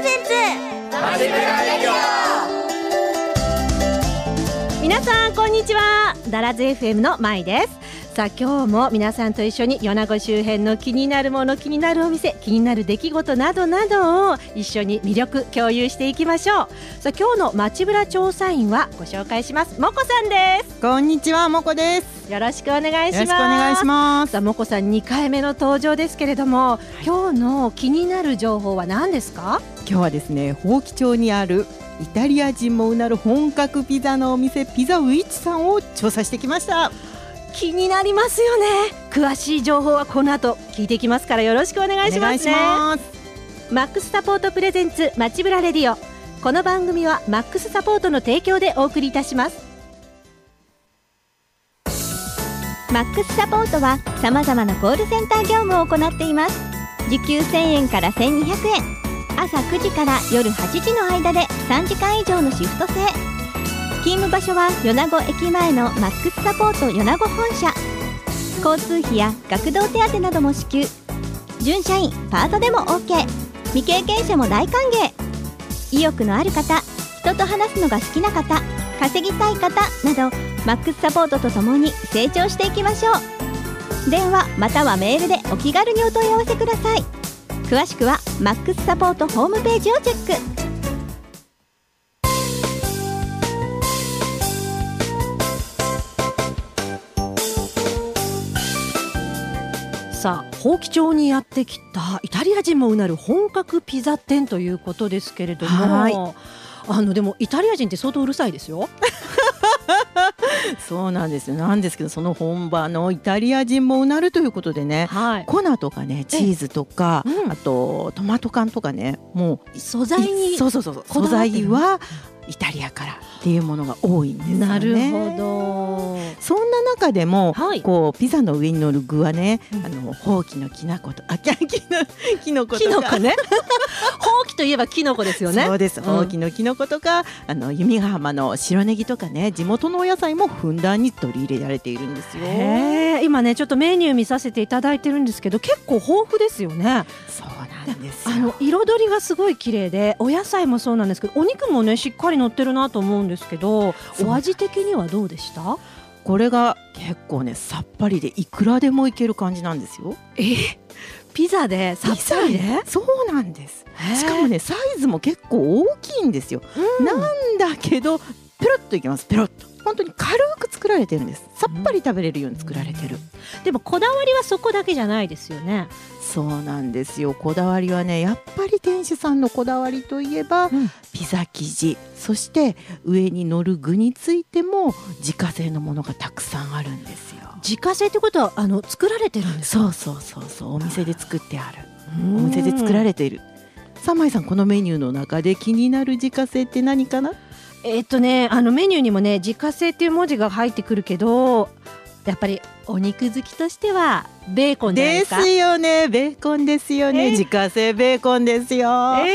レゼンツ。皆さんこんにちは。ダラズ FM のまいです。さあ今日も皆さんと一緒に米子周辺の気になるもの気になるお店気になる出来事などなどを一緒に魅力共有していきましょう。さあ今日の街ブラ調査員はご紹介します。もこさんです。こんにちはもこです。よろしくお願いします。よろしくお願いします。さあもこさん2回目の登場ですけれども、はい、今日の気になる情報は何ですか？今日はですね宝木町にあるイタリア人もうなる本格ピザのお店ピザウィッチさんを調査してきました。気になりますよね。詳しい情報はこの後聞いていきますからよろしくお願いしますね。マックスサポートプレゼンツ街ブラレディオ。この番組はマックスサポートの提供でお送りいたします。マックスサポートはさまざまなコールセンター業務を行っています。時給1000円から1200円朝9時から夜8時の間で3時間以上のシフト制。勤務場所は米子駅前のマックスサポート米子本社。交通費や学童手当なども支給。準社員パートでも OK 未経験者も大歓迎。意欲のある方人と話すのが好きな方稼ぎたい方などマックスサポートとともに成長していきましょう。電話またはメールでお気軽にお問い合わせください。詳しくはマックスサポートホームページをチェック。さあ宝木町にやってきたイタリア人もうなる本格ピザ店ということですけれども、あのでもイタリア人って相当うるさいですよ。そうなんですよ。なんですけどその本場のイタリア人もうなるということでね、はい、粉とかねチーズとか、うん、あとトマト缶とかねもう素材にそうそうそう素材はイタリアからっていうものが多いんですよね。なるほど。そんな中でも、はい、こうピザの上に乗る具はね、うん、あのほうきのきなことあきの きのことか。ね。ほうきといえばきのこですよね。そうです。ほうきのきのことか、あの弓ヶ浜の白ネギとかね、地元のお野菜もふんだんに取り入れられているんですよ。今ねちょっとメニュー見させていただいてるんですけど、結構豊富ですよね。そあの彩りがすごい綺麗で、お野菜もそうなんですけど、お肉もねしっかり乗ってるなと思うんですけど、お味的にはどうでした？これが結構ねさっぱりでいくらでもいける感じなんですよ。えピザでさっぱりで？そうなんです。しかもねサイズも結構大きいんですよ、うん、なんだけどペロッといきます。ペロッと。本当に軽く作られてるんです。さっぱり食べれるように作られてる、うん、でもこだわりはそこだけじゃないですよね。そうなんですよ。こだわりはねやっぱり店主さんのこだわりといえば、うん、ピザ生地。そして上に乗る具についても自家製のものがたくさんあるんですよ。自家製ってことはあの作られてるんですそうそうそうそう。お店で作ってある。お店で作られている。サマイさんこのメニューの中で気になる自家製って何かな？えー、っとねあのメニューにもね自家製っていう文字が入ってくるけどやっぱりお肉好きとしてはベーコンですよね。ベーコンですよね、え？ー、自家製ベーコンですよ。え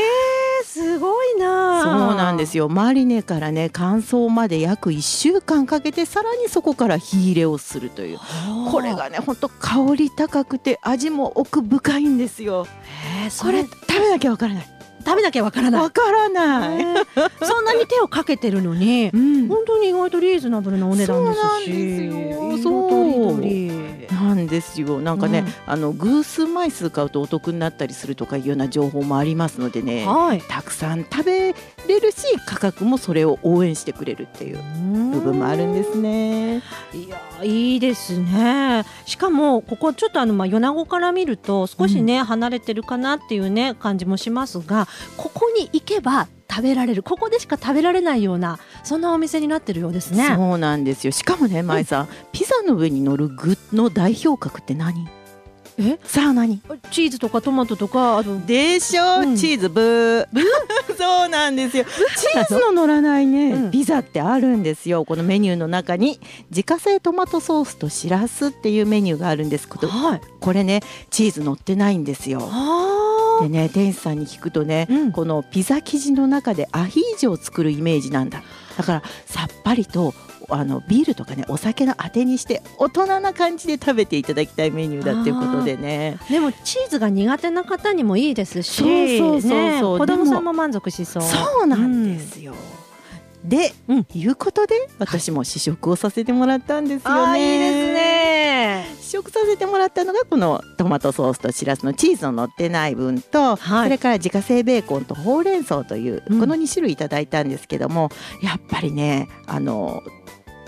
ー、すごいな。そうなんですよ。マリネからね乾燥まで約1週間かけてさらにそこから火入れをするという。これがねほんと香り高くて味も奥深いんですよ。これ食べなきゃわからない食べなきゃわからない。わからない、そんなに手をかけてるのに、うん、本当に意外とリーズナブルなお値段ですし。そうなんですよ。なんかね、うん、あの偶数枚数買うとお得になったりするとかいうような情報もありますのでね、はい、たくさん食べれるし価格もそれを応援してくれるっていう部分もあるんですね。いやいいですね。しかもここちょっとあのまあ米子から見ると少しね、うん、離れてるかなっていうね感じもしますがここに行けば食べられるここでしか食べられないようなそんなお店になってるようですね。そうなんですよ。しかもね舞さん、うん、ピザの上に乗る具の代表格って何？え？さあ何？チーズとかトマトとかあとでしょ、うん、チーズブー。そうなんですよ。チーズの乗らないね、うん、ピザってあるんですよ。このメニューの中に自家製トマトソースとしらすっていうメニューがあるんですけど、はい、これねチーズ乗ってないんですよでね店主さんに聞くとね、うん、このピザ生地の中でアヒージョを作るイメージなんだ。だからさっぱりとあのビールとかねお酒のあてにして大人な感じで食べていただきたいメニューだっていうことでね。でもチーズが苦手な方にもいいですしそうそうそうそう、ね、子供さんも満足しそう。そうなんですよ、うん、で、うん、いうことで私も試食をさせてもらったんですよね、いいですね。試食させてもらったのがこのトマトソースとしらすのチーズの乗ってない分と、はい、それから自家製ベーコンとほうれん草という、この2種類いただいたんですけどもやっぱりねあの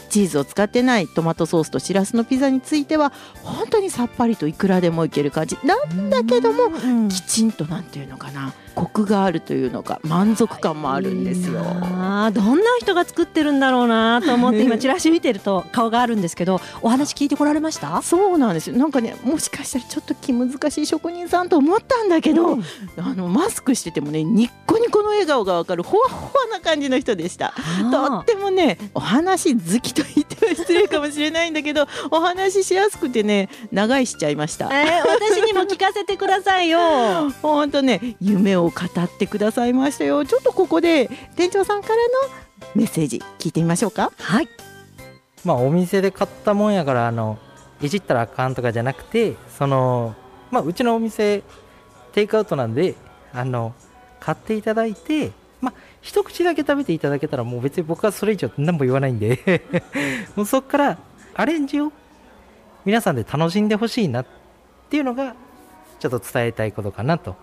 チーズを使ってないトマトソースとしらすのピザについては本当にさっぱりといくらでもいける感じ。なんだけどもきちんとなんていうのかなコクがあるというのか満足感もあるんですよ。あどんな人が作ってるんだろうなと思って 今チラシ見てると顔があるんですけどお話聞いてこられました？そうなんですよ。なんかねもしかしたらちょっと気難しい職人さんと思ったんだけど、うん、あのマスクしててもねニッコニコの笑顔がわかるほわほわな感じの人でした。とってもねお話好きと言っては失礼かもしれないんだけど お話しやすくてね長いしちゃいました、えー、私にも聞かせてくださいよ。本当ね夢を語ってくださいましたよ。ちょっとここで店長さんからのメッセージ聞いてみましょうか。はい。まあお店で買ったもんやからあのいじったらあかんとかじゃなくてそのまあうちのお店テイクアウトなんであの買っていただいてまあ一口だけ食べていただけたらもう別に僕はそれ以上何も言わないんで。もうそこからアレンジを皆さんで楽しんでほしいなっていうのがちょっと伝えたいことかなと。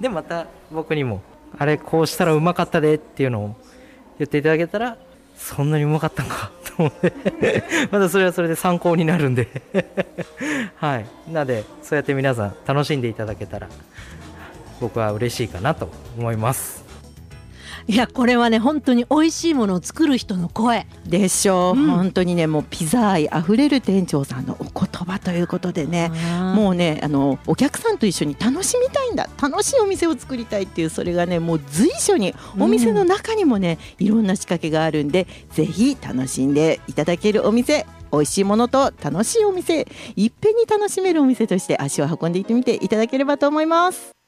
でまた僕にもあれこうしたらうまかったでっていうのを言っていただけたらそんなにうまかったんかと思って。まだそれはそれで参考になるんで。はい。なのでそうやって皆さん楽しんでいただけたら僕は嬉しいかなと思います。いやこれはね本当に美味しいものを作る人の声でしょう、うん、本当にねもうピザ愛あふれる店長さんのお言葉ということでねもうねあのお客さんと一緒に楽しみたいんだ。楽しいお店を作りたいっていうそれがねもう随所にお店の中にもね、うん、いろんな仕掛けがあるんでぜひ楽しんでいただけるお店美味しいものと楽しいお店いっぺんに楽しめるお店として足を運んでいってみていただければと思います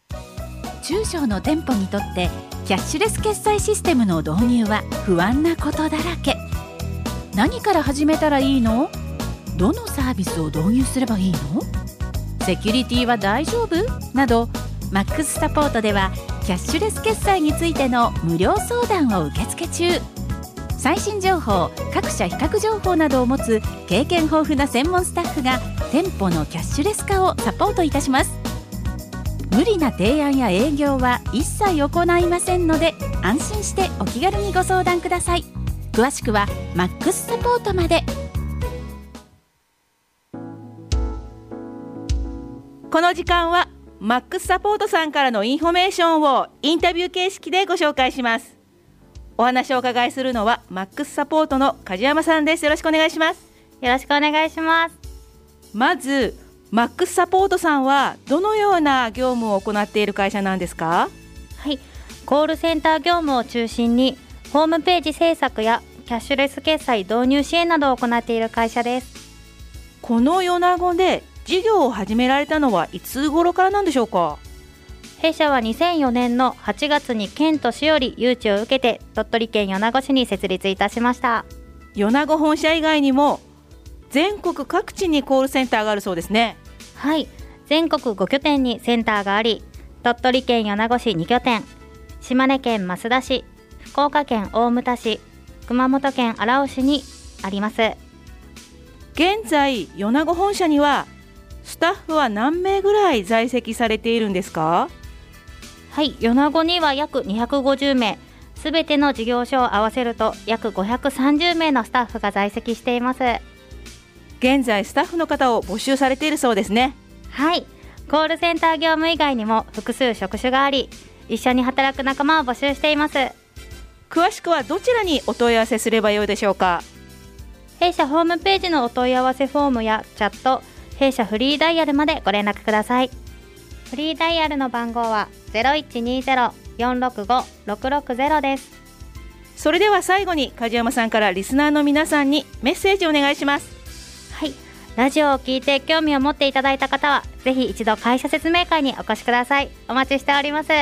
中小の店舗にとってキャッシュレス決済システムの導入は不安なことだらけ。何から始めたらいいの？どのサービスを導入すればいいの？セキュリティは大丈夫？などマックスサポートではキャッシュレス決済についての無料相談を受付中。最新情報各社比較情報などを持つ経験豊富な専門スタッフが店舗のキャッシュレス化をサポートいたします。無理な提案や営業は一切行いませんので安心してお気軽にご相談ください。詳しくはマックスサポートまで。この時間はマックスサポートさんからのインフォメーションをインタビュー形式でご紹介します。お話をお伺いするのはマックスサポートの梶山さんです。よろしくお願いします。よろしくお願いします。まずマックスサポートさんはどのような業務を行っている会社なんですか？はい。コールセンター業務を中心にホームページ制作やキャッシュレス決済導入支援などを行っている会社です。この米子で事業を始められたのはいつ頃からなんでしょうか？弊社は2004年の8月に県と市より誘致を受けて鳥取県米子市に設立いたしました。米子本社以外にも全国各地にコールセンターがあるそうですねはい。全国5拠点にセンターがあり鳥取県米子市2拠点島根県益田市福岡県大牟田市熊本県荒尾市にあります。現在米子本社にはスタッフは何名ぐらい在籍されているんですか？はい。米子には約250名。すべての事業所を合わせると約530名のスタッフが在籍しています現在スタッフの方を募集されているそうですね。はい。コールセンター業務以外にも複数職種があり一緒に働く仲間を募集しています。詳しくはどちらにお問い合わせすればよいでしょうか？弊社ホームページのお問い合わせフォームやチャット弊社フリーダイヤルまでご連絡ください。フリーダイヤルの番号は0120-465-660です。それでは最後に梶山さんからリスナーの皆さんにメッセージお願いします。はいラジオを聞いて興味を持っていただいた方はぜひ一度会社説明会にお越しください。お待ちしております。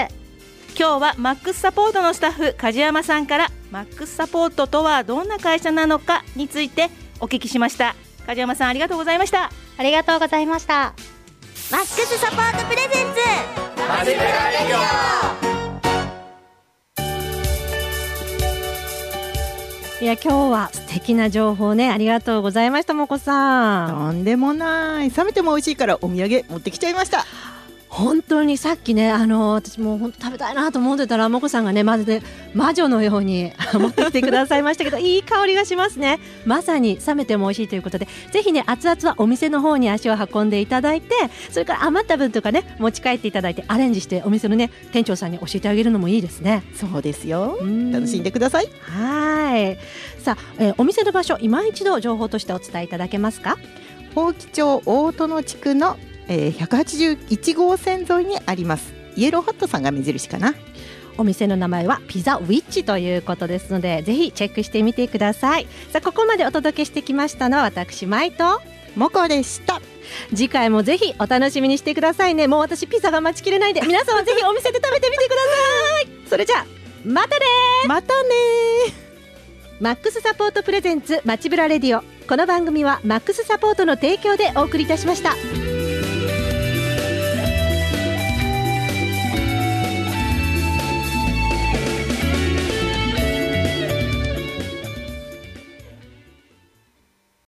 今日はマックスサポートのスタッフ梶山さんからマックスサポートとはどんな会社なのかについてお聞きしました。梶山さんありがとうございました。ありがとうございました。マックスサポートプレや今日は素敵な情報ね。ありがとうございましたもこさん。とんでもない。冷めても美味しいからお土産持ってきちゃいました。本当にさっきねあの私もう本当食べたいなと思ってたらもこさんがねまるで魔女のように持ってきてくださいましたけど いい香りがしますね。まさに冷めても美味しいということでぜひね熱々はお店の方に足を運んでいただいてそれから余った分とかね持ち帰っていただいてアレンジしてお店のね店長さんに教えてあげるのもいいですね。そうですよ。うん。楽しんでください。はい。さあ、えーお店の場所今一度情報としてお伝えいただけますか？宝木町大殿地区の、えー、181号線沿いにあります。イエローハットさんが目印かな。お店の名前はピザウィッチということですのでぜひチェックしてみてください。さあここまでお届けしてきましたのは私マイと。モコでした。次回もぜひお楽しみにしてくださいね。もう私ピザが待ちきれないで皆さんはぜひお店で食べてみてください。それじゃあまたねまたねマックスサポートプレゼンツ街ブラレディオ。この番組はマックスサポートの提供でお送りいたしました